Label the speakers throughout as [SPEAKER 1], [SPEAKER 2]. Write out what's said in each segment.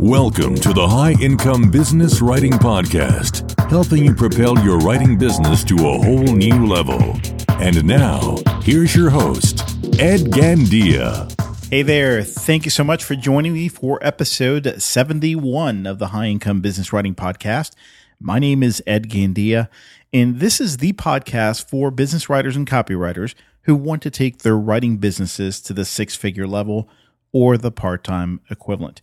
[SPEAKER 1] Welcome to the High Income Business Writing Podcast, helping you propel your writing business to a whole new level. And now, here's your host, Ed Gandia.
[SPEAKER 2] Hey there. Thank you so much for joining me for episode 71 of the High Income Business Writing Podcast. My name is Ed Gandia, and this is the podcast for business writers and copywriters who want to take their writing businesses to the six figure level or the part time equivalent.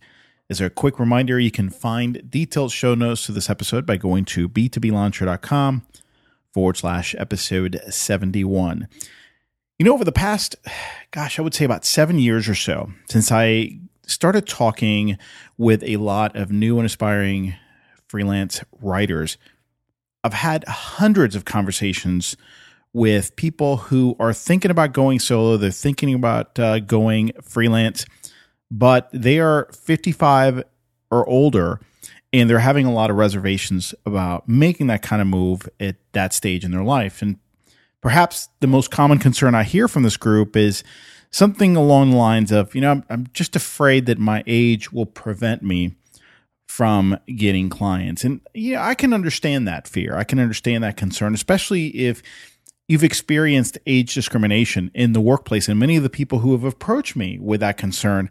[SPEAKER 2] As a quick reminder, you can find detailed show notes to this episode by going to b2blauncher.com forward slash episode 71. You know, over the past, gosh, I would say about seven years or so, since I started talking with a lot of new and aspiring freelance writers, I've had hundreds of conversations with people who are thinking about going solo. They're thinking about uh, going freelance but they are 55 or older and they're having a lot of reservations about making that kind of move at that stage in their life. And perhaps the most common concern I hear from this group is something along the lines of, you know, I'm, I'm just afraid that my age will prevent me from getting clients. And yeah, I can understand that fear. I can understand that concern, especially if you've experienced age discrimination in the workplace. And many of the people who have approached me with that concern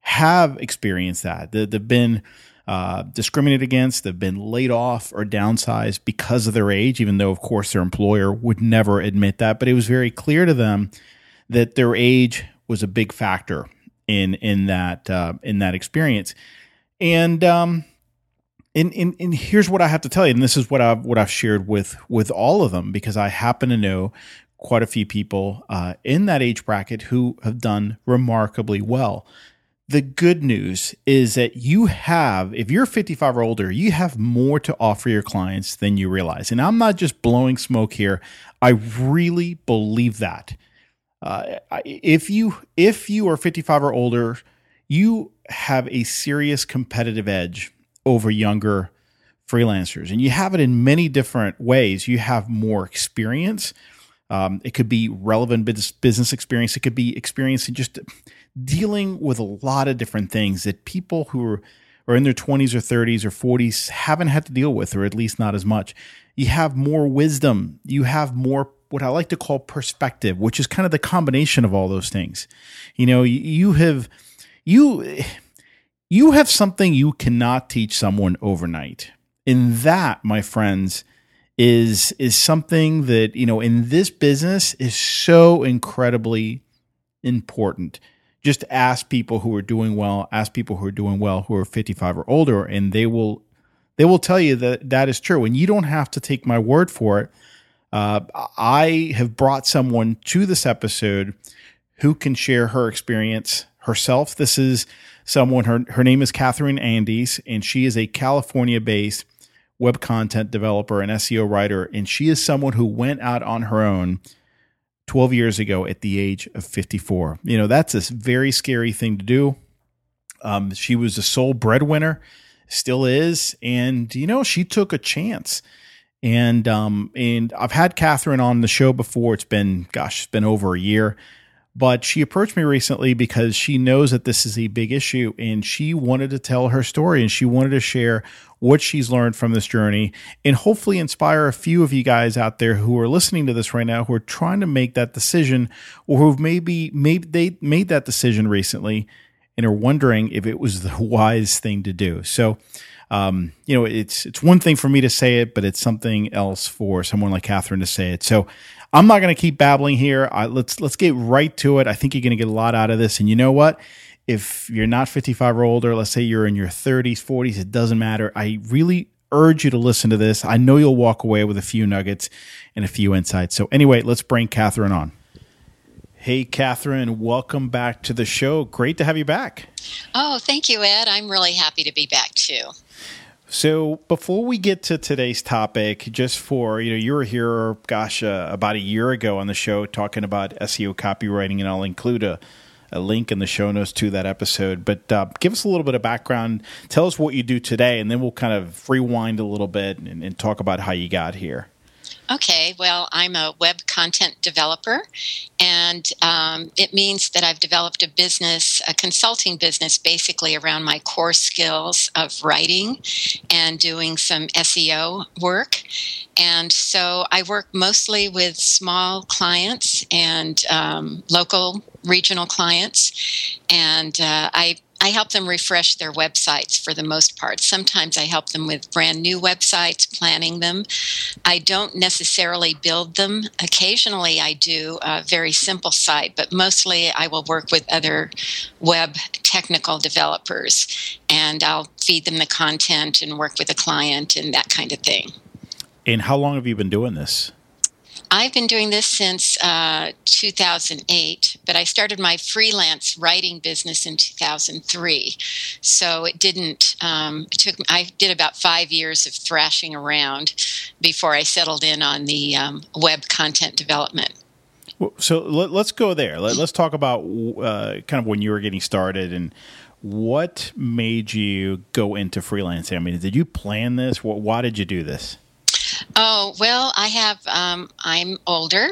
[SPEAKER 2] have experienced that. They've been uh, discriminated against, they've been laid off or downsized because of their age, even though, of course, their employer would never admit that. But it was very clear to them that their age was a big factor in in that uh, in that experience. And um, and, and and here's what I have to tell you, and this is what I've what I've shared with with all of them because I happen to know quite a few people uh, in that age bracket who have done remarkably well the good news is that you have, if you're 55 or older, you have more to offer your clients than you realize. And I'm not just blowing smoke here. I really believe that. Uh, if you if you are 55 or older, you have a serious competitive edge over younger freelancers, and you have it in many different ways. You have more experience. Um, it could be relevant business experience. It could be experience in just dealing with a lot of different things that people who are, are in their 20s or 30s or 40s haven't had to deal with, or at least not as much. You have more wisdom. You have more what I like to call perspective, which is kind of the combination of all those things. You know, you have you you have something you cannot teach someone overnight. And that, my friends, is is something that, you know, in this business is so incredibly important just ask people who are doing well, ask people who are doing well who are 55 or older, and they will they will tell you that that is true. And you don't have to take my word for it. Uh, I have brought someone to this episode who can share her experience herself. This is someone her her name is Catherine Andes, and she is a California based web content developer and SEO writer, and she is someone who went out on her own 12 years ago at the age of 54. You know, that's a very scary thing to do. Um, she was a sole breadwinner, still is. And, you know, she took a chance. And um, and I've had Catherine on the show before. It's been, gosh, it's been over a year. But she approached me recently because she knows that this is a big issue and she wanted to tell her story and she wanted to share what she's learned from this journey and hopefully inspire a few of you guys out there who are listening to this right now who are trying to make that decision or who've maybe maybe they made that decision recently and are wondering if it was the wise thing to do. So um, you know, it's it's one thing for me to say it, but it's something else for someone like Catherine to say it. So I'm not going to keep babbling here. I, let's let's get right to it. I think you're going to get a lot out of this. And you know what? If you're not 55 or older, let's say you're in your 30s, 40s, it doesn't matter. I really urge you to listen to this. I know you'll walk away with a few nuggets and a few insights. So anyway, let's bring Catherine on. Hey, Catherine, welcome back to the show. Great to have you back.
[SPEAKER 3] Oh, thank you, Ed. I'm really happy to be back too.
[SPEAKER 2] So before we get to today's topic, just for you know, you were here, gosh, uh, about a year ago on the show talking about SEO copywriting, and I'll include a, a link in the show notes to that episode. But uh, give us a little bit of background. Tell us what you do today, and then we'll kind of rewind a little bit and, and talk about how you got here.
[SPEAKER 3] Okay, well, I'm a web content developer, and um, it means that I've developed a business, a consulting business, basically around my core skills of writing and doing some SEO work. And so I work mostly with small clients and um, local regional clients, and uh, I I help them refresh their websites for the most part. Sometimes I help them with brand new websites, planning them. I don't necessarily build them. Occasionally I do a very simple site, but mostly I will work with other web technical developers and I'll feed them the content and work with a client and that kind of thing.
[SPEAKER 2] And how long have you been doing this?
[SPEAKER 3] I've been doing this since uh, 2008, but I started my freelance writing business in 2003. So it didn't. Um, it took. I did about five years of thrashing around before I settled in on the um, web content development.
[SPEAKER 2] So let, us go there. Let, us talk about uh, kind of when you were getting started and what made you go into freelancing. I mean, did you plan this? Why did you do this?
[SPEAKER 3] Oh well, I have. Um, I'm older,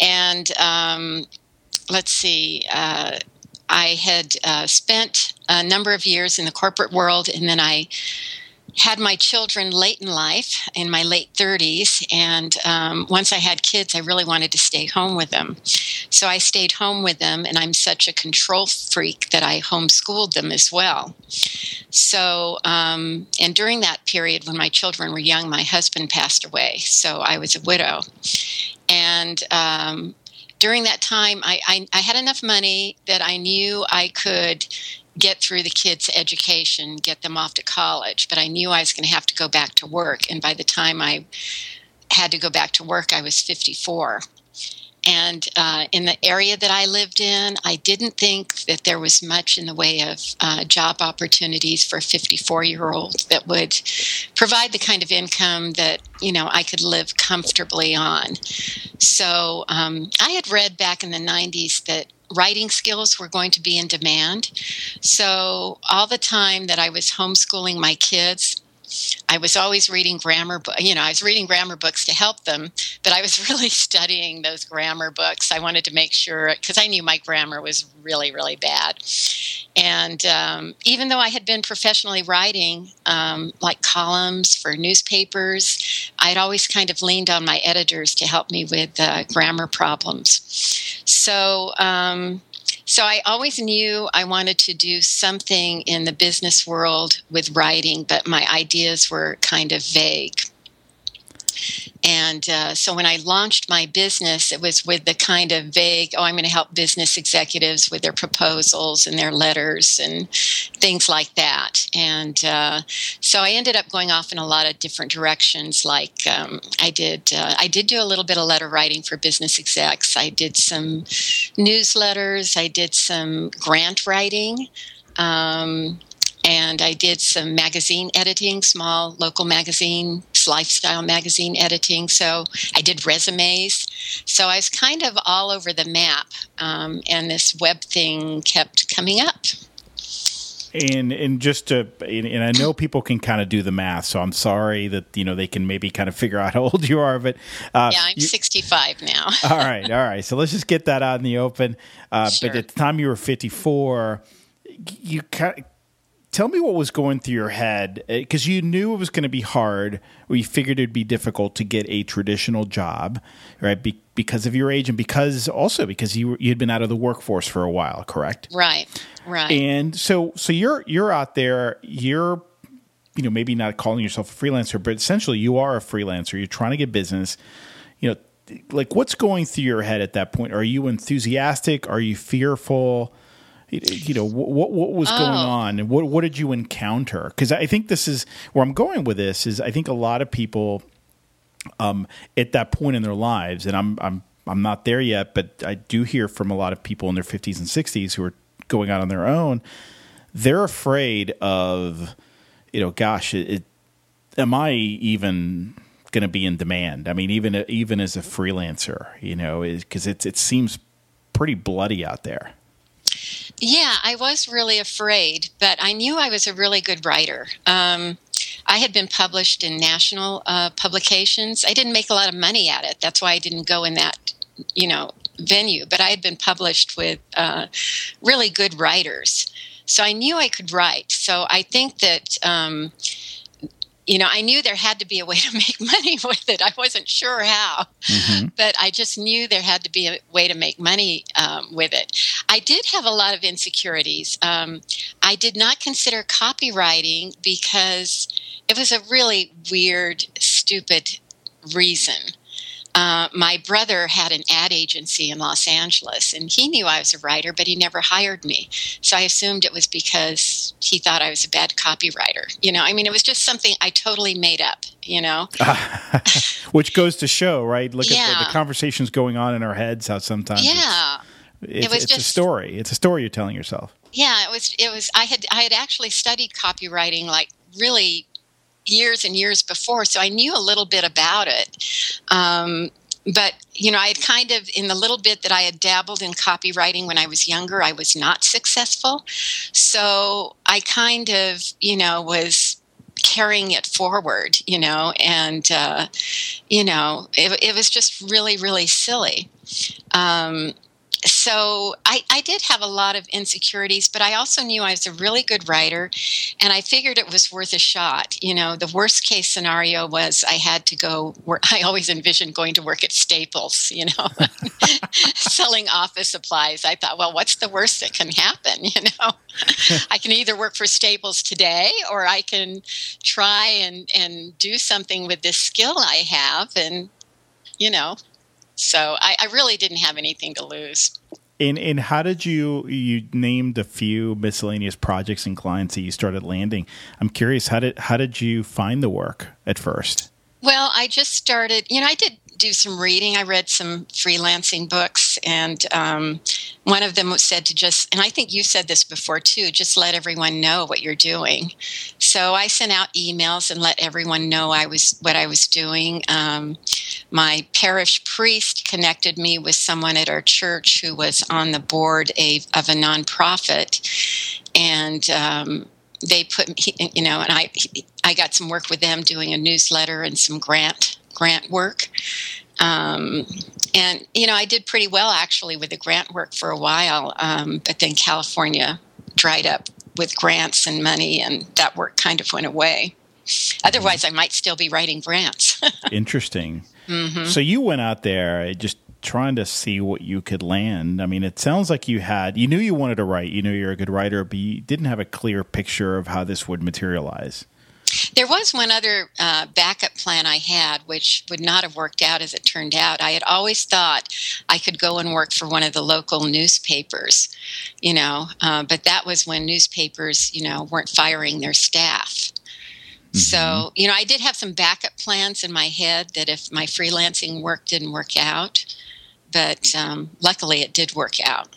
[SPEAKER 3] and um, let's see. Uh, I had uh, spent a number of years in the corporate world, and then I had my children late in life, in my late 30s, and um, once I had kids, I really wanted to stay home with them. So I stayed home with them, and I'm such a control freak that I homeschooled them as well. So, um, and during that period when my children were young, my husband passed away, so I was a widow. And um, during that time, I, I, I had enough money that I knew I could get through the kids' education, get them off to college. But I knew I was going to have to go back to work. And by the time I had to go back to work, I was 54. And uh, in the area that I lived in, I didn't think that there was much in the way of uh, job opportunities for a 54 year old that would provide the kind of income that, you know, I could live comfortably on. So um, I had read back in the 90s that writing skills were going to be in demand. So, all the time that I was homeschooling my kids, I was always reading grammar, you know, I was reading grammar books to help them, but I was really studying those grammar books. I wanted to make sure, because I knew my grammar was really, really bad. And um, even though I had been professionally writing um, like columns for newspapers, I'd always kind of leaned on my editors to help me with uh, grammar problems. So, um, so I always knew I wanted to do something in the business world with writing, but my ideas were kind of vague. And uh, so when I launched my business, it was with the kind of vague, oh, I'm going to help business executives with their proposals and their letters and things like that. And uh, so I ended up going off in a lot of different directions. Like um, I did, uh, I did do a little bit of letter writing for business execs. I did some newsletters. I did some grant writing. Um, and I did some magazine editing, small local magazine, lifestyle magazine editing. So I did resumes. So I was kind of all over the map, um, and this web thing kept coming up.
[SPEAKER 2] And and just to and I know people can kind of do the math, so I'm sorry that you know they can maybe kind of figure out how old you are. But
[SPEAKER 3] uh, yeah, I'm you, 65 now.
[SPEAKER 2] all right, all right. So let's just get that out in the open. Uh, sure. But at the time you were 54, you kind of tell me what was going through your head because uh, you knew it was going to be hard or you figured it'd be difficult to get a traditional job right be- because of your age and because also because you you had been out of the workforce for a while correct?
[SPEAKER 3] Right right.
[SPEAKER 2] And so so you're you're out there you're you know maybe not calling yourself a freelancer but essentially you are a freelancer you're trying to get business. You know like what's going through your head at that point? Are you enthusiastic? Are you fearful you know what what was going oh. on and what what did you encounter? Because i think this is where i'm going with this is i think a lot of people um, at that point in their lives and i'm i'm i'm not there yet but i do hear from a lot of people in their 50s and 60s who are going out on their own they're afraid of you know gosh it, it am i even going to be in demand? I mean even even as a freelancer you know because it it seems pretty bloody out there
[SPEAKER 3] yeah, I was really afraid, but I knew I was a really good writer. Um, I had been published in national uh, publications. I didn't make a lot of money at it. That's why I didn't go in that, you know, venue. But I had been published with uh, really good writers, so I knew I could write. So I think that. Um, you know, I knew there had to be a way to make money with it. I wasn't sure how, mm-hmm. but I just knew there had to be a way to make money um, with it. I did have a lot of insecurities. Um, I did not consider copywriting because it was a really weird, stupid reason. Uh, my brother had an ad agency in Los Angeles, and he knew I was a writer, but he never hired me. So I assumed it was because he thought I was a bad copywriter. You know, I mean, it was just something I totally made up. You know,
[SPEAKER 2] which goes to show, right? Look yeah. at the, the, conversations going on in our heads. How sometimes,
[SPEAKER 3] yeah,
[SPEAKER 2] it's, it was it's just, a story. It's a story you're telling yourself.
[SPEAKER 3] Yeah, it was. It was. I had I had actually studied copywriting, like really years and years before, so I knew a little bit about it. Um, but you know, I had kind of in the little bit that I had dabbled in copywriting when I was younger, I was not successful. So I kind of, you know, was carrying it forward, you know, and uh, you know, it, it was just really, really silly. Um, so I, I did have a lot of insecurities, but I also knew I was a really good writer, and I figured it was worth a shot. You know, the worst case scenario was I had to go. Work, I always envisioned going to work at Staples. You know, selling office supplies. I thought, well, what's the worst that can happen? You know, I can either work for Staples today, or I can try and and do something with this skill I have, and you know so I, I really didn't have anything to lose.
[SPEAKER 2] And and how did you you named a few miscellaneous projects and clients that you started landing? I'm curious how did how did you find the work at first?
[SPEAKER 3] Well, I just started. You know, I did do some reading. I read some freelancing books, and um, one of them said to just, and I think you said this before too, just let everyone know what you're doing. So I sent out emails and let everyone know I was what I was doing. Um, my parish priest connected me with someone at our church who was on the board a, of a nonprofit, and um, they put me, you know, and I I got some work with them doing a newsletter and some grant grant work. Um, and you know, I did pretty well actually with the grant work for a while, um, but then California dried up with grants and money, and that work kind of went away. Otherwise, I might still be writing grants.
[SPEAKER 2] Interesting. Mm-hmm. So you went out there just trying to see what you could land. I mean, it sounds like you had you knew you wanted to write. You knew you're a good writer, but you didn't have a clear picture of how this would materialize.
[SPEAKER 3] There was one other uh, backup plan I had, which would not have worked out as it turned out. I had always thought I could go and work for one of the local newspapers, you know, uh, but that was when newspapers, you know, weren't firing their staff. Mm-hmm. So, you know, I did have some backup plans in my head that if my freelancing work didn't work out, but um, luckily it did work out.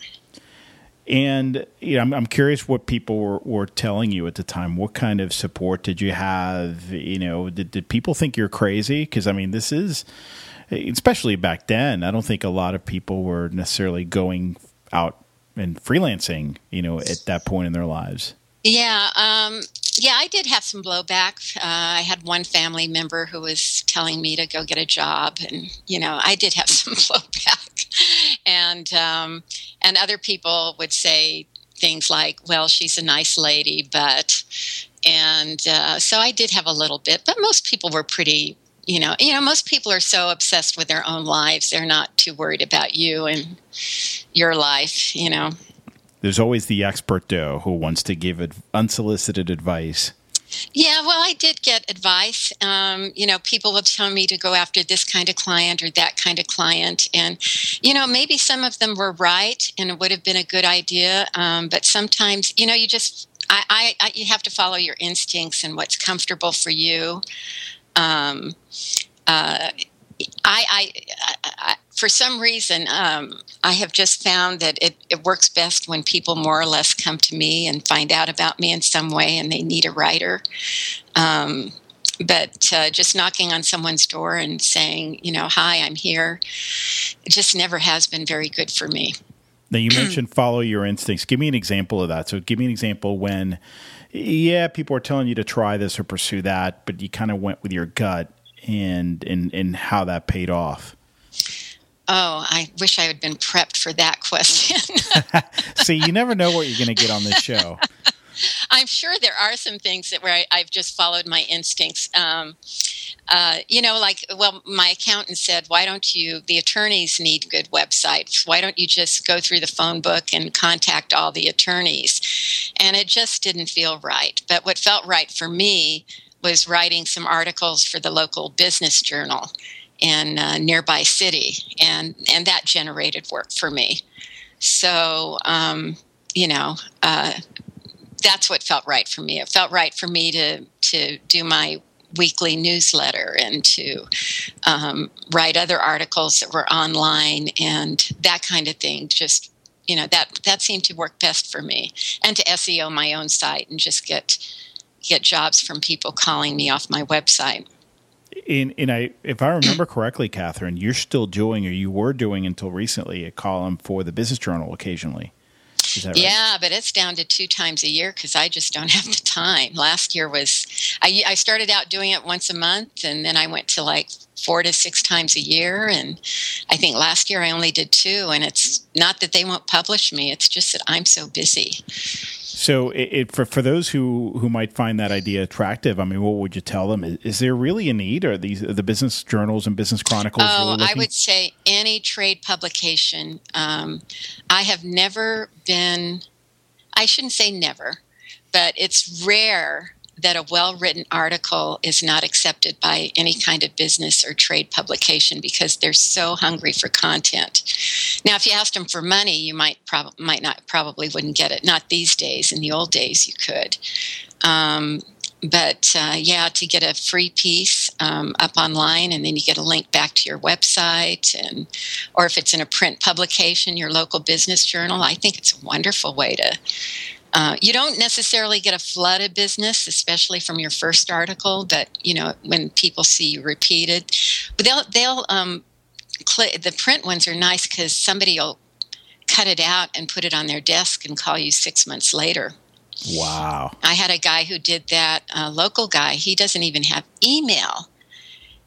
[SPEAKER 2] And you know, I'm, I'm curious what people were, were telling you at the time. What kind of support did you have? You know, did, did people think you're crazy? Because I mean, this is, especially back then, I don't think a lot of people were necessarily going out and freelancing. You know, at that point in their lives.
[SPEAKER 3] Yeah, um, yeah, I did have some blowback. Uh, I had one family member who was telling me to go get a job, and you know, I did have some blowback. and um, and other people would say things like, "Well, she's a nice lady," but and uh, so I did have a little bit, but most people were pretty. You know, you know, most people are so obsessed with their own lives; they're not too worried about you and your life. You know.
[SPEAKER 2] There's always the expert, though, who wants to give unsolicited advice.
[SPEAKER 3] Yeah, well, I did get advice. Um, you know, people will tell me to go after this kind of client or that kind of client. And, you know, maybe some of them were right and it would have been a good idea. Um, but sometimes, you know, you just, I, I, I, you have to follow your instincts and what's comfortable for you. Um, uh, I, I, I, for some reason, um, I have just found that it, it, works best when people more or less come to me and find out about me in some way and they need a writer. Um, but uh, just knocking on someone's door and saying, you know, hi, I'm here, it just never has been very good for me.
[SPEAKER 2] Now you mentioned follow your instincts. Give me an example of that. So give me an example when, yeah, people are telling you to try this or pursue that, but you kind of went with your gut and and and how that paid off.
[SPEAKER 3] Oh, I wish I had been prepped for that question.
[SPEAKER 2] See, you never know what you're going to get on this show.
[SPEAKER 3] I'm sure there are some things that where I, have just followed my instincts. Um, uh, you know, like, well, my accountant said, why don't you, the attorneys need good websites. Why don't you just go through the phone book and contact all the attorneys? And it just didn't feel right. But what felt right for me was writing some articles for the local business journal in a nearby city. And, and that generated work for me. So, um, you know, uh, that's what felt right for me. It felt right for me to to do my weekly newsletter and to um, write other articles that were online and that kind of thing. Just you know that that seemed to work best for me, and to SEO my own site and just get get jobs from people calling me off my website.
[SPEAKER 2] In, in I, if I remember correctly, Catherine, you're still doing, or you were doing until recently, a column for the Business Journal occasionally.
[SPEAKER 3] Yeah, but it's down to two times a year because I just don't have the time. Last year was, I, I started out doing it once a month and then I went to like four to six times a year. And I think last year I only did two. And it's not that they won't publish me, it's just that I'm so busy.
[SPEAKER 2] So, it, it, for for those who who might find that idea attractive, I mean, what would you tell them? Is, is there really a need? Are these are the business journals and business chronicles?
[SPEAKER 3] Oh, really I would say any trade publication. Um, I have never been. I shouldn't say never, but it's rare that a well written article is not accepted by any kind of business or trade publication because they're so hungry for content. Now, if you asked them for money, you might prob- might not probably wouldn't get it. Not these days. In the old days, you could. Um, but uh, yeah, to get a free piece um, up online, and then you get a link back to your website, and or if it's in a print publication, your local business journal. I think it's a wonderful way to uh, you don't necessarily get a flood of business, especially from your first article, but you know when people see you repeated, but they'll they'll um, cl- the print ones are nice because somebody will cut it out and put it on their desk and call you six months later.
[SPEAKER 2] Wow!
[SPEAKER 3] I had a guy who did that, a local guy. He doesn't even have email,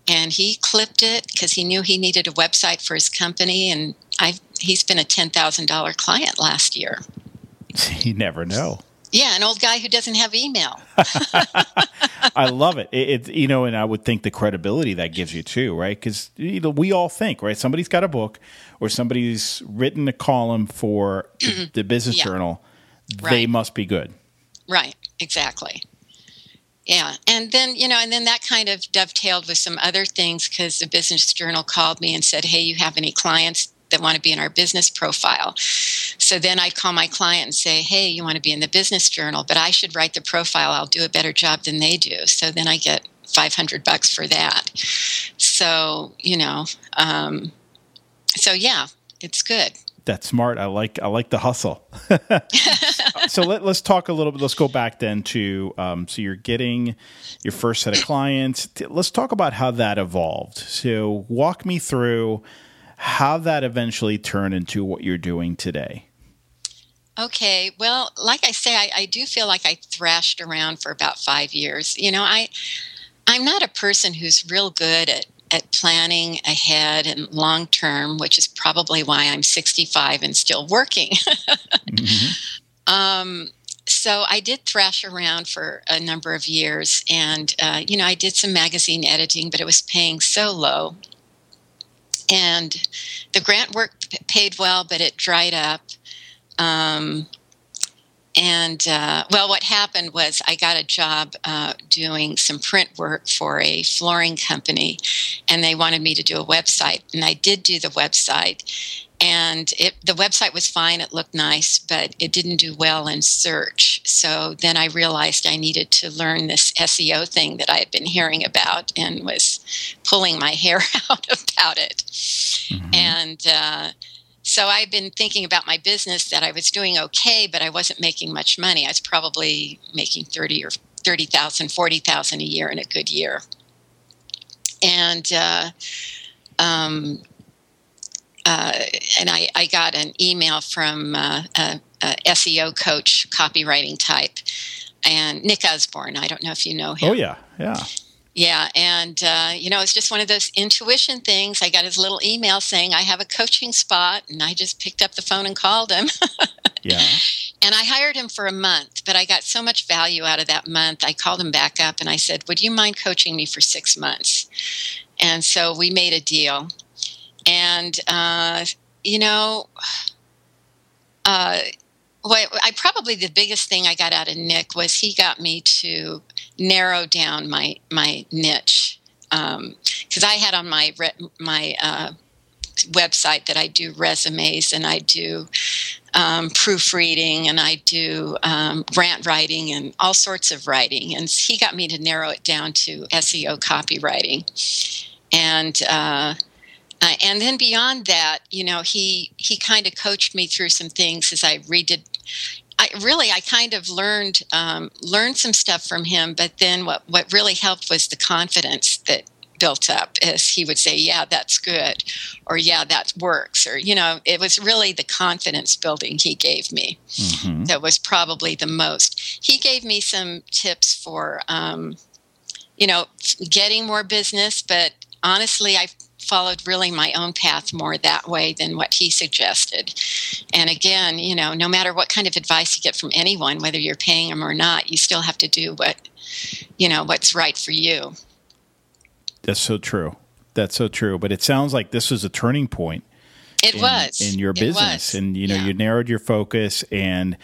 [SPEAKER 3] and he clipped it because he knew he needed a website for his company, and I he's been a ten thousand dollar client last year.
[SPEAKER 2] You never know.
[SPEAKER 3] Yeah, an old guy who doesn't have email.
[SPEAKER 2] I love it. it. it. You know, and I would think the credibility that gives you too, right? Because you know, we all think, right? Somebody's got a book, or somebody's written a column for the, the Business yeah. Journal. Right. They must be good.
[SPEAKER 3] Right. Exactly. Yeah, and then you know, and then that kind of dovetailed with some other things because the Business Journal called me and said, "Hey, you have any clients that want to be in our business profile. So then I'd call my client and say, Hey, you want to be in the business journal, but I should write the profile. I'll do a better job than they do. So then I get 500 bucks for that. So, you know, um, so yeah, it's good.
[SPEAKER 2] That's smart. I like I like the hustle. so let, us talk a little bit. Let's go back then to um, so you're getting your first set of clients. Let's talk about how that evolved. So walk me through how that eventually turned into what you're doing today.
[SPEAKER 3] Okay, well, like I say, I, I, do feel like I thrashed around for about five years. You know, I I'm not a person who's real good at at planning ahead and long term, which is probably why I'm 65 and still working. mm-hmm. um, so I did thrash around for a number of years, and uh, you know, I did some magazine editing, but it was paying so low and the grant work paid well, but it dried up. Um, and uh, well, what happened was I got a job uh, doing some print work for a flooring company, and they wanted me to do a website, and I did do the website and it, the website was fine it looked nice but it didn't do well in search. So then i realized i needed to learn this seo thing that i had been hearing about and was pulling my hair out about it. Mm-hmm. and uh, so i've been thinking about my business that i was doing okay but i wasn't making much money. I was probably making 30 or 30000 40000 a year in a good year. And uh, um, uh, and I, I got an email from uh, a, a SEO coach, copywriting type, and Nick Usborne. I don't know if you know him.
[SPEAKER 2] Oh yeah, yeah.
[SPEAKER 3] Yeah, and uh, you know, it's just one of those intuition things. I got his little email saying I have a coaching spot, and I just picked up the phone and called him.
[SPEAKER 2] yeah.
[SPEAKER 3] And I hired him for a month, but I got so much value out of that month. I called him back up and I said, "Would you mind coaching me for six months?" And so we made a deal. And uh, you know, uh, what I probably the biggest thing I got out of Nick was he got me to narrow down my my niche because um, I had on my my uh, website that I do resumes and I do um, proofreading and I do um, grant writing and all sorts of writing. And he got me to narrow it down to SEO copywriting. And uh, uh, and then beyond that, you know, he he kind of coached me through some things as I redid I really I kind of learned um, learned some stuff from him, but then what what really helped was the confidence that built up as he would say, "Yeah, that's good," or "Yeah, that works," or you know, it was really the confidence building he gave me mm-hmm. that was probably the most. He gave me some tips for, um, you know, getting more business, but honestly, I followed really my own path more that way than what he suggested. And again, you know, no matter what kind of advice you get from anyone, whether you're paying them or not, you still have to do what, you know, what's right for you.
[SPEAKER 2] That's so true. That's so true. But it sounds like this was a turning point.
[SPEAKER 3] It
[SPEAKER 2] in,
[SPEAKER 3] was
[SPEAKER 2] in your business, and you know, yeah. you narrowed your focus and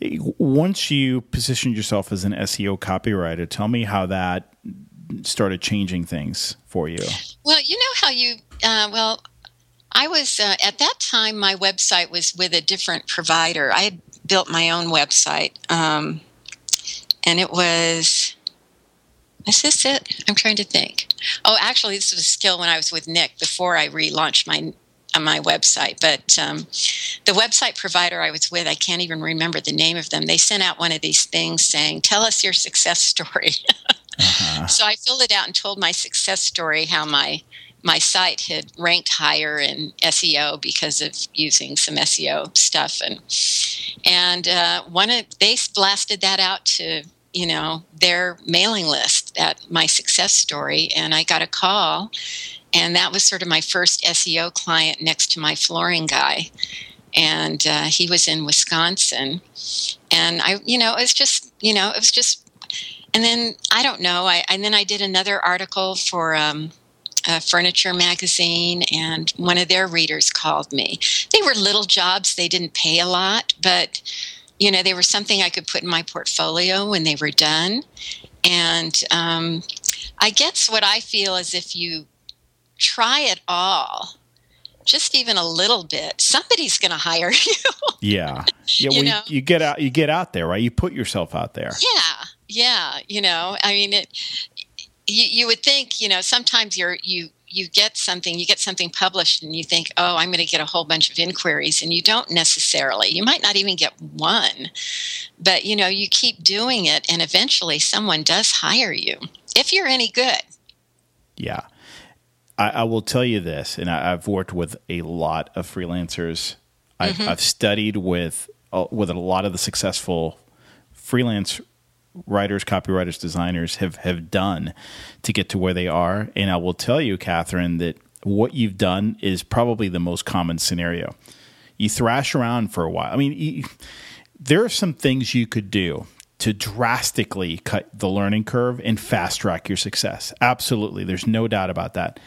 [SPEAKER 2] eh, once you positioned yourself as an SEO copywriter, tell me how that started changing things for you?
[SPEAKER 3] Well, you know how you, uh, well, I was, uh, at that time, my website was with a different provider. I had built my own website, um, and it was, is this it? I'm trying to think. Oh, actually, this was still when I was with Nick before I relaunched my on my website. But um, the website provider I was with, I can't even remember the name of them. They sent out one of these things saying, "Tell us your success story." Uh-huh. So I filled it out and told my success story how my my site had ranked higher in SEO because of using some SEO stuff. And and uh, one of they blasted that out to you know their mailing list that my success story. And I got a call and that was sort of my first SEO client next to my flooring guy. And uh, he was in Wisconsin. And I you know it was just you know it was just and then I don't know. I and then I did another article for um, a furniture magazine, and one of their readers called me. They were little jobs; they didn't pay a lot, but you know they were something I could put in my portfolio when they were done. And um, I guess what I feel is if you try it all, just even a little bit, somebody's going to hire you.
[SPEAKER 2] yeah, yeah. Well, you, know? you, get out, you get out there, right? You put yourself out there.
[SPEAKER 3] Yeah, yeah, you know, I mean, it. You, you would think, you know, sometimes you're you you get something, you get something published, and you think, oh, I'm going to get a whole bunch of inquiries, and you don't necessarily. You might not even get one, but you know, you keep doing it, and eventually, someone does hire you if you're any good.
[SPEAKER 2] Yeah. I, I will tell you this, and I, have worked with a lot of freelancers. I've, mm-hmm. I've studied with uh, with a lot of the successful freelance writers, copywriters, designers have have done to get to where they are. And I will tell you, Catherine, that what you've done is probably the most common scenario. You thrash around for a while. I mean, you, there are some things you could do to drastically cut the learning curve and fast track your success. Absolutely, there's no doubt about that.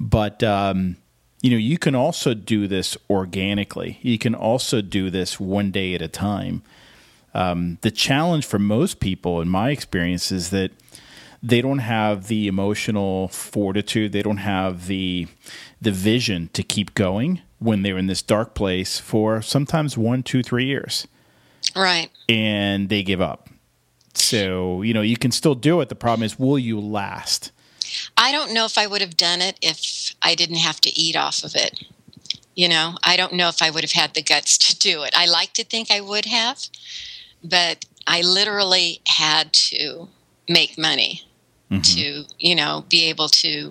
[SPEAKER 2] But um, you know, you can also do this organically. You can also do this one day at a time um, the challenge for most people, in my experience, is that they don't have the emotional fortitude. They don't have the the vision to keep going when they're in this dark place for sometimes one, two, three years.
[SPEAKER 3] Right.
[SPEAKER 2] And they give up. So, you know, you can still do it. The problem is, will you last?
[SPEAKER 3] I don't know if I would have done it if I didn't have to eat off of it. You know, I don't know if I would have had the guts to do it. I like to think I would have, but I literally had to make money mm-hmm. to, you know, be able to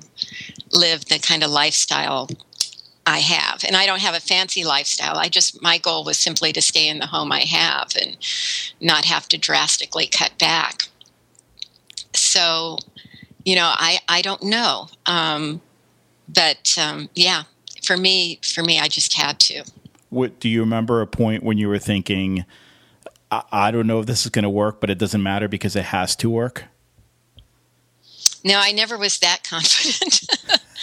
[SPEAKER 3] live the kind of lifestyle I have. And I don't have a fancy lifestyle. I just, my goal was simply to stay in the home I have and not have to drastically cut back. So, you know, I, I don't know. Um, but um, yeah, for me, for me, I just had to.
[SPEAKER 2] What do you remember a point when you were thinking, I, I don't know if this is going to work, but it doesn't matter because it has to work?
[SPEAKER 3] No, I never was that confident.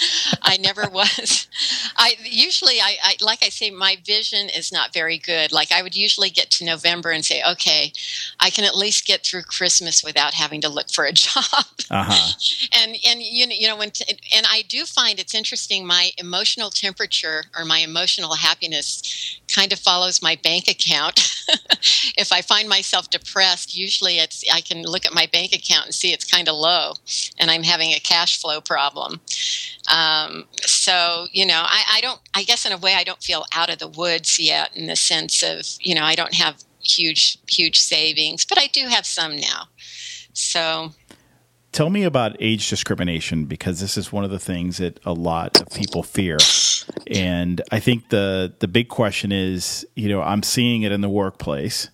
[SPEAKER 3] I never was. I usually, I, I, like I say, my vision is not very good. Like I would usually get to November and say, okay, I can at least get through Christmas without having to look for a job. Uh-huh. and and you know, you know when t- and I do find it's interesting. My emotional temperature or my emotional happiness kind of follows my bank account. if I find myself depressed, usually it's I can look at my bank account and see it's kind of low, and I'm having a cash flow problem. Um, so, you know, I, I don't, I guess in a way, I don't feel out of the woods yet in the sense of, you know, I don't have huge, huge savings, but I do have some now. So,
[SPEAKER 2] tell me about age discrimination because this is one of the things that a lot of people fear. And i think the the big question is you know i'm seeing it in the workplace.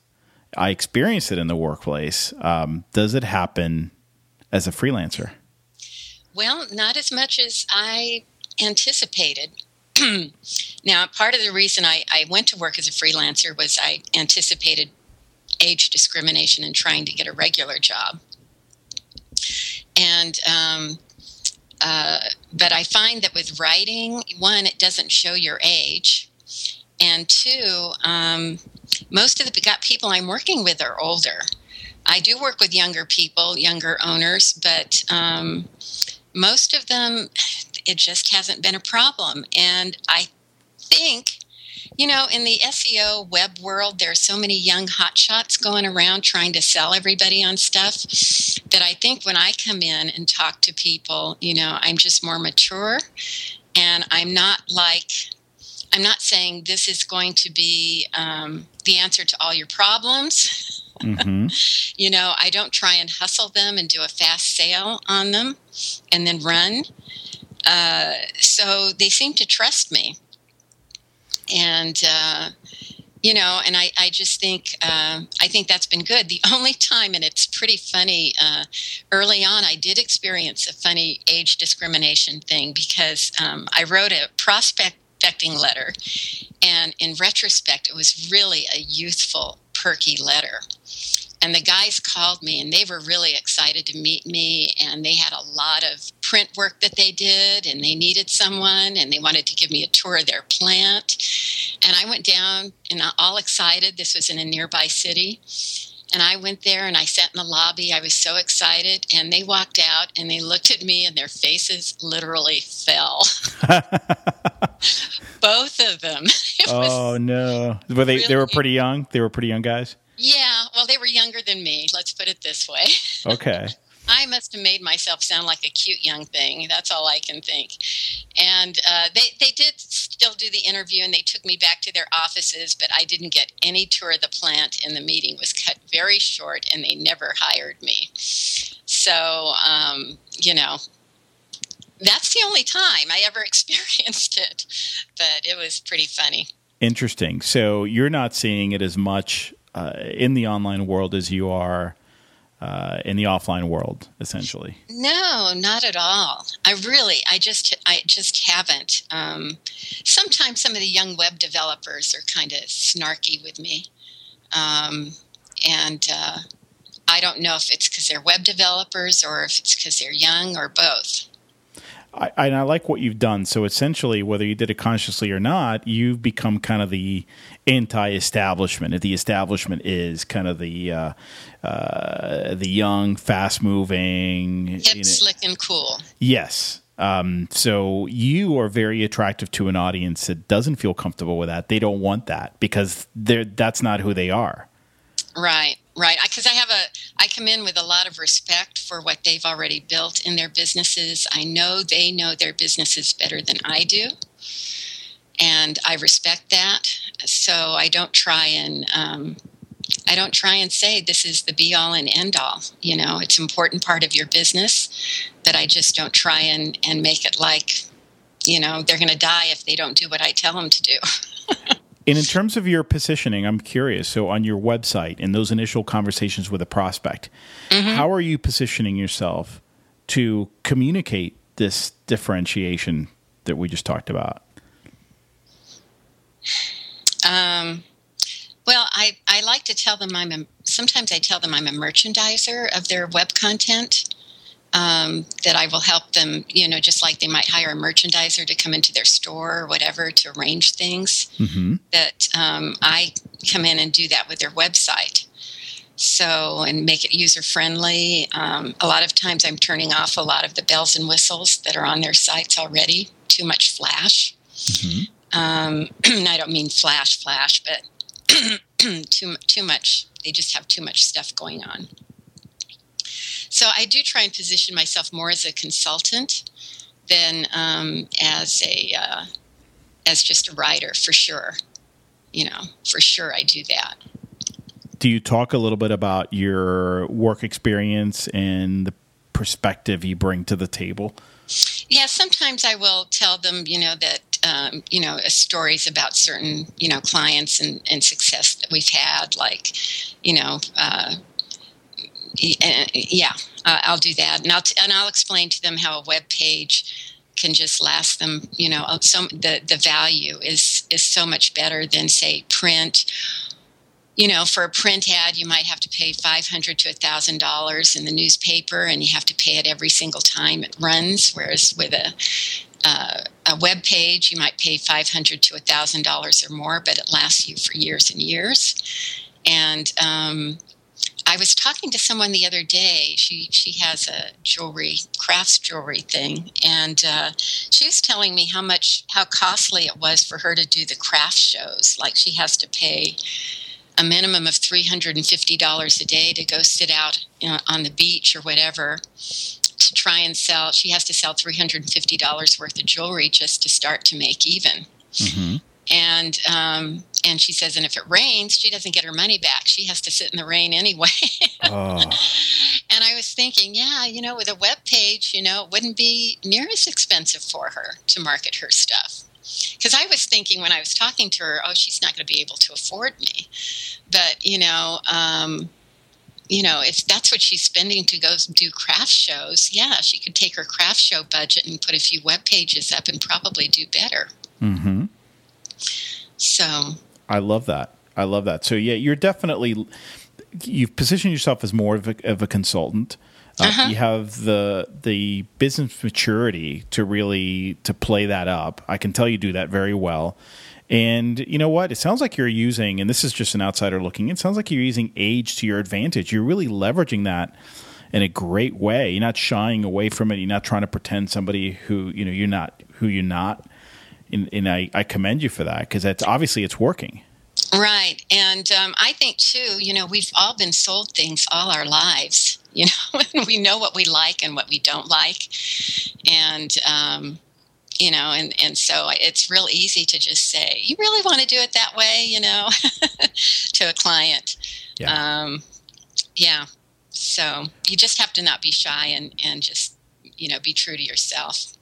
[SPEAKER 2] I experience it in the workplace. Um, does it happen as a freelancer
[SPEAKER 3] well, not as much as I anticipated. now, part of the reason I, I went to work as a freelancer was I anticipated age discrimination and trying to get a regular job. And, um, uh, but I find that with writing, one, it doesn't show your age. And two, um, most of the got people I'm working with are older. I do work with younger people, younger owners, but um, most of them, it just hasn't been a problem. And I think, you know, in the SEO web world, there are so many young hotshots going around trying to sell everybody on stuff that I think when I come in and talk to people, you know, I'm just more mature and I'm not like, I'm not saying this is going to be um, the answer to all your problems. Mm-hmm. you know, I don't try and hustle them and do a fast sale on them and then run. Uh, so they seem to trust me. And, uh, you know, and I, I just think uh, I think that's been good. The only time, and it's pretty funny, uh, early on, I did experience a funny age discrimination thing because um, I wrote a prospecting letter, and in retrospect, it was really a youthful, perky letter. And the guys called me and they were really excited to meet me and they had a lot of print work that they did and they needed someone and they wanted to give me a tour of their plant. And i went down and all excited. This was in a nearby city and i went there and i sat in the lobby. I was so excited. And they walked out and they looked at me and their faces literally fell. Both of them.
[SPEAKER 2] Oh no. Were they really, they were pretty young? They were pretty young guys?
[SPEAKER 3] Yeah, well, they were younger than me. Let's put it this way.
[SPEAKER 2] Okay.
[SPEAKER 3] I must have made myself sound like a cute young thing. That's all I can think. And uh, they they did still do the interview, and they took me back to their offices, but I didn't get any tour of the plant, and the meeting was cut very short, and they never hired me. So um, you know, that's the only time I ever experienced it, but it was pretty funny.
[SPEAKER 2] Interesting. So you're not seeing it as much uh, in the online world as you are uh, in the offline world, essentially.
[SPEAKER 3] No, not at all. I really, I just, I just haven't. Um, sometimes some of the young web developers are kind of snarky with me, um, and uh, I don't know if it's because they're web developers or if it's because they're young or both.
[SPEAKER 2] I, and I like what you've done. So essentially, whether you did it consciously or not, you've become kind of the anti-establishment. If the establishment is kind of the uh, uh, the young, fast-moving,
[SPEAKER 3] hip, you know, slick, and cool.
[SPEAKER 2] Yes. Um, so you are very attractive to an audience that doesn't feel comfortable with that. They don't want that because they're that's not who they are.
[SPEAKER 3] Right. Right, because I have a, I come in with a lot of respect for what they've already built in their businesses. I know they know their businesses better than I do, and I respect that. So I don't try and, um, I don't try and say this is the be all and end all. You know, it's an important part of your business, but I just don't try and and make it like you know they're going to die if they don't do what I tell them to do.
[SPEAKER 2] and in terms of your positioning, I'm curious. So on your website in those initial conversations with a prospect, mm-hmm. how are you positioning yourself to communicate this differentiation that we just talked about?
[SPEAKER 3] Um, well, I, I like to tell them I'm a, sometimes I tell them I'm a merchandiser of their web content. Um, that I will help them, you know, just like they might hire a merchandiser to come into their store or whatever to arrange things. Mm-hmm. That um, I come in and do that with their website. So, and make it user friendly. Um, a lot of times I'm turning off a lot of the bells and whistles that are on their sites already. Too much flash. Mm-hmm. Um, I don't mean flash, flash, but too too much. They just have too much stuff going on. So I do try and position myself more as a consultant than um, as a uh, as just a writer for sure. You know, for sure I do that.
[SPEAKER 2] Do you talk a little bit about your work experience and the perspective you bring to the table?
[SPEAKER 3] Yeah, sometimes I will tell them, you know, that um, you know stories about certain you know clients and, and success that we've had, like you know. Uh, yeah, uh, I'll do that, and I'll t- and I'll explain to them how a web page can just last them. You know, some the the value is is so much better than say print you know, for a print ad, you might have to pay five hundred to thousand dollars in the newspaper, and you have to pay it every single time it runs. Whereas with a uh, a web page, you might pay five hundred to thousand dollars or more, but it lasts you for years and years. And um, I was talking to someone the other day. She she has a jewelry crafts jewelry thing, and uh, she was telling me how much how costly it was for her to do the craft shows. Like she has to pay a minimum of $350 a day to go sit out you know, on the beach or whatever to try and sell. She has to sell $350 worth of jewelry just to start to make even. Mm-hmm. And um, and she says, and if it rains, she doesn't get her money back. She has to sit in the rain anyway. oh. And I was thinking, yeah, you know, with a web page, you know, it wouldn't be near as expensive for her to market her stuff because I was thinking when I was talking to her, oh, she's not going to be able to afford me. But you know, um, you know, if that's what she's spending to go do craft shows, yeah, she could take her craft show budget and put a few web pages up and probably do better. Mm-hmm. So
[SPEAKER 2] I love that. I love that. So yeah, you're definitely you've positioned yourself as more of a, of a consultant. Uh, uh-huh. You have the the business maturity to really to play that up. I can tell you do that very well. And you know what? It sounds like you're using, and this is just an outsider looking. It sounds like you're using age to your advantage. You're really leveraging that in a great way. You're not shying away from it. You're not trying to pretend somebody who you know you're not who you're not. And, and I, I commend you for that because that's obviously it's working.
[SPEAKER 3] Right, and um, I think too. You know, we've all been sold things all our lives, you know we know what we like and what we don't like and um, you know and and so it's real easy to just say you really want to do it that way you know to a client yeah. Um, yeah so you just have to not be shy and and just you know be true to yourself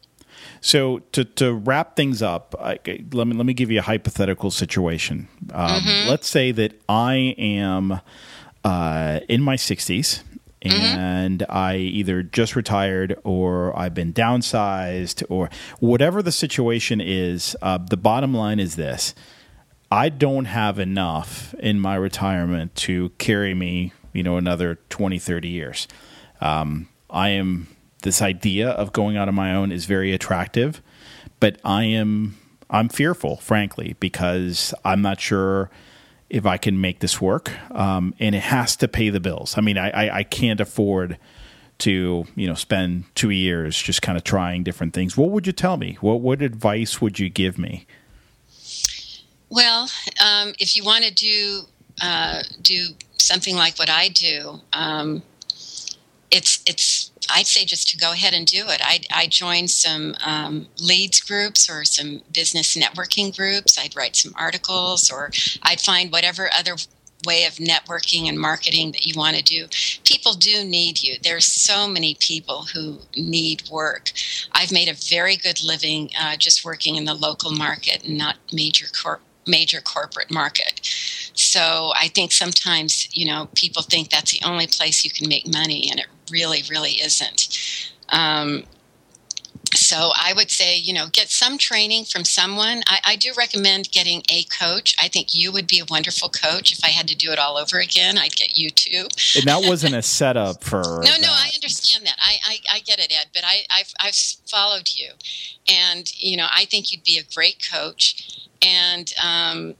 [SPEAKER 2] so to to wrap things up, I, let me let me give you a hypothetical situation. Um, mm-hmm. Let's say that I am uh, in my sixties Mm-hmm. and mm-hmm. I either just retired or I've been downsized or whatever the situation is. Uh, the bottom line is this I don't have enough in my retirement to carry me, you know, another 20, 30 years. Um, I am, this idea of going out on my own is very attractive, but I am, I'm fearful, frankly, because I'm not sure if I can make this work, um, and it has to pay the bills. I mean, I, I, I can't afford to you know spend two years just kind of trying different things. What would you tell me? What what advice would you give me?
[SPEAKER 3] Well, um, if you want to do uh, do something like what I do, um, it's it's I'd say just to go ahead and do it. I I joined some um, leads groups or some business networking groups. I'd write some articles, or I'd find whatever other way of networking and marketing that you want to do, people do need you. There's so many people who need work. I've made a very good living uh, just working in the local market and not major major corporate market. So I think sometimes, you know, people think that's the only place you can make money, and it really, really isn't. Um, so I would say, you know, get some training from someone. I, I, do recommend getting a coach. I think you would be a wonderful coach. If I had to do it all over again, I'd get you too.
[SPEAKER 2] And that wasn't a setup for.
[SPEAKER 3] no,
[SPEAKER 2] that.
[SPEAKER 3] no, I understand that. I, I, I, get it, Ed. But I, I've, I've followed you, and you know, I think you'd be a great coach. And um,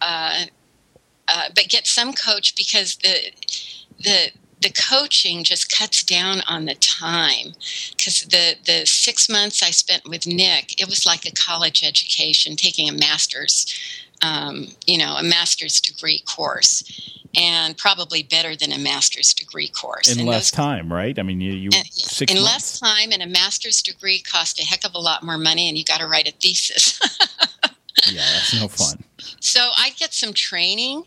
[SPEAKER 3] uh, uh, but get some coach because the the the coaching just cuts down on the time because the the six months I spent with Nick, it was like a college education, taking a master's, um, you know, a master's degree course, and probably better than a master's degree course
[SPEAKER 2] in and less those, time, right? I mean, you, you
[SPEAKER 3] six in months. less time, and a master's degree cost a heck of a lot more money, and you got to write a thesis.
[SPEAKER 2] yeah, that's no fun.
[SPEAKER 3] So I get some training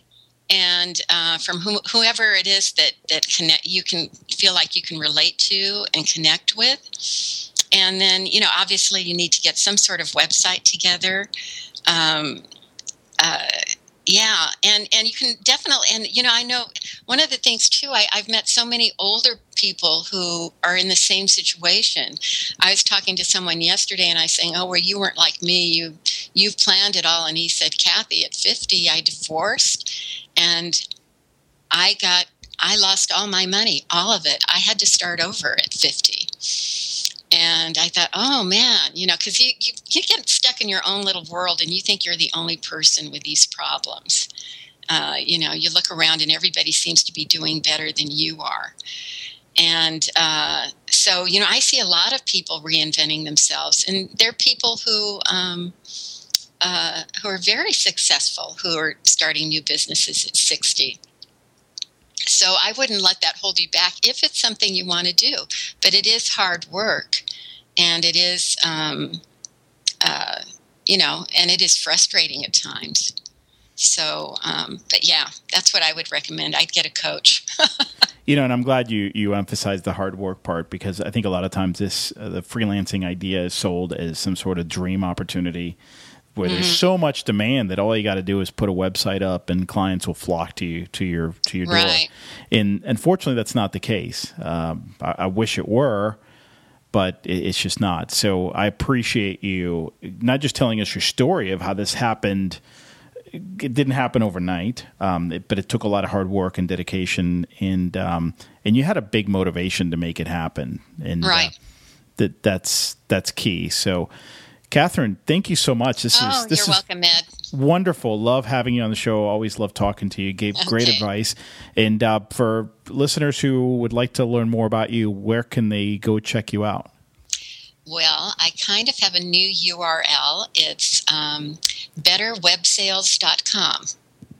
[SPEAKER 3] and uh, from whoever it is that that connect you can feel like you can relate to and connect with. And then you know obviously you need to get some sort of website together. Um, uh, yeah and and you can definitely and you know i know one of the things too I, i've met so many older people who are in the same situation. I was talking to someone yesterday and i was saying oh well you weren't like me. You you've planned it all. And he said kathy at 50 i divorced and i got i lost all my money all of it. I had to start over at 50 and I thought, oh man, you know, because you, you, you get stuck in your own little world and you think you're the only person with these problems. Uh, you know, you look around and everybody seems to be doing better than you are. And uh, so, you know, I see a lot of people reinventing themselves, and they're people who um, uh, who are very successful, who are starting new businesses at sixty. So I wouldn't let that hold you back if it's something you want to do. But it is hard work, and it is, um, uh, you know, and it is frustrating at times. So, um, but yeah, that's what I would recommend. I'd get a coach.
[SPEAKER 2] you know, and I'm glad you you emphasized the hard work part because I think a lot of times this uh, the freelancing idea is sold as some sort of dream opportunity where mm-hmm. there's so much demand that all you got to do is put a website up and clients will flock to you to your to your right. door. And unfortunately, that's not the case. Um, I, I, wish it were, but it, it's just not. So I appreciate you not just telling us your story of how this happened. It didn't happen overnight, um, it, but it took a lot of hard work and dedication, and um, and you had a big motivation to make it happen. And
[SPEAKER 3] uh, right. Uh,
[SPEAKER 2] that that's that's key. So Catherine, thank you so much.
[SPEAKER 3] This oh, is this you're is welcome, Ed.
[SPEAKER 2] Wonderful. Love having you on the show. Always love talking to you. Gave okay. great advice. And uh, for listeners who would like to learn more about you, where can they go check you out?
[SPEAKER 3] Well, I kind of have a new URL. It's um, betterwebsales.com.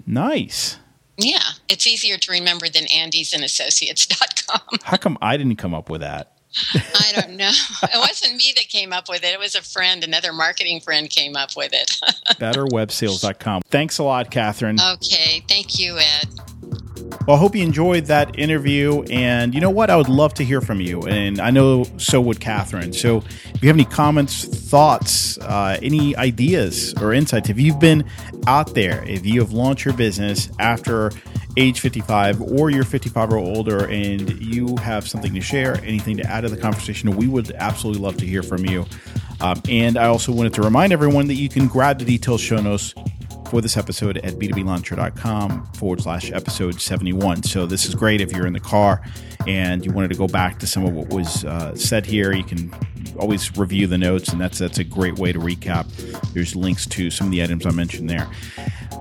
[SPEAKER 2] Nice.
[SPEAKER 3] Yeah, it's easier to remember than andysandassociates.com.
[SPEAKER 2] How come I didn't come up with that?
[SPEAKER 3] I don't know. It wasn't me that came up with it. It was a friend, another marketing friend came up with it.
[SPEAKER 2] BetterWebSales.com. Thanks a lot, Catherine.
[SPEAKER 3] Okay. Thank you, Ed.
[SPEAKER 2] Well, I hope you enjoyed that interview. And you know what? I would love to hear from you. And I know so would Catherine. So if you have any comments, thoughts, uh, any ideas or insights, if you've been out there, if you have launched your business after age 55 or you're 55 or older and you have something to share, anything to add to the conversation, we would absolutely love to hear from you. Um, and I also wanted to remind everyone that you can grab the detailed show notes for this episode at b2blauncher.com forward slash episode 71. So this is great if you're in the car and you wanted to go back to some of what was uh, said here. You can always review the notes, and that's that's a great way to recap. There's links to some of the items I mentioned there.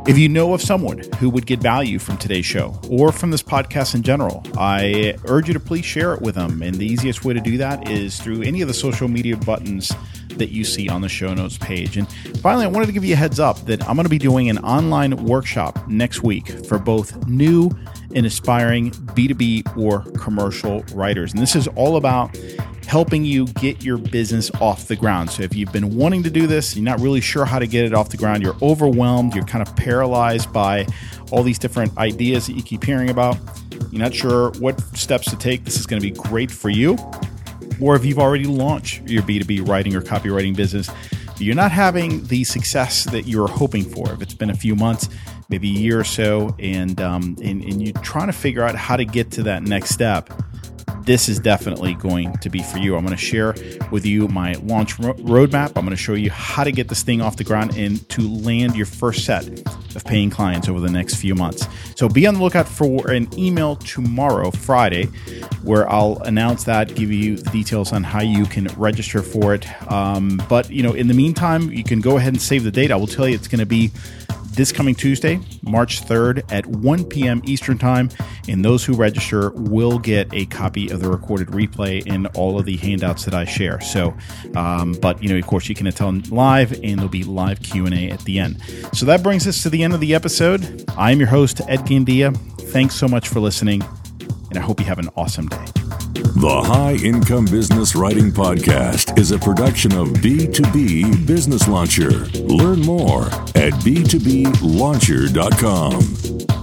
[SPEAKER 2] If you know of someone who would get value from today's show or from this podcast in general, I urge you to please share it with them. And the easiest way to do that is through any of the social media buttons that you see on the show notes page. And finally, I wanted to give you a heads up that I'm going to be doing an online workshop next week for both new and aspiring B2B or commercial writers. And this is all about helping you get your business off the ground. So if you've been wanting to do this, you're not really sure how to get it off the ground, you're overwhelmed, you're kind of paralyzed by all these different ideas that you keep hearing about, you're not sure what steps to take, this is going to be great for you. Or if you've already launched your B2B writing or copywriting business, you're not having the success that you're hoping for. If it's been a few months, maybe a year or so, and, um, and, and you're trying to figure out how to get to that next step, this is definitely going to be for you. I'm going to share with you my launch ro- roadmap. I'm going to show you how to get this thing off the ground and to land your first set of paying clients over the next few months. So be on the lookout for an email tomorrow, Friday, where I'll announce that, give you the details on how you can register for it. Um, but you know, in the meantime, you can go ahead and save the date. I will tell you it's going to be this coming Tuesday, March 3rd at 1 p.m. Eastern Time. And those who register will get a copy of the recorded replay and all of the handouts that I share. So, um, but you know, of course, you can attend live, and there'll be live Q and A at the end. So that brings us to the end of the episode. I'm your host Ed Gandia. Thanks so much for listening, and I hope you have an awesome day.
[SPEAKER 1] The High Income Business Writing Podcast is a production of B2B Business Launcher. Learn more at b2blauncher.com.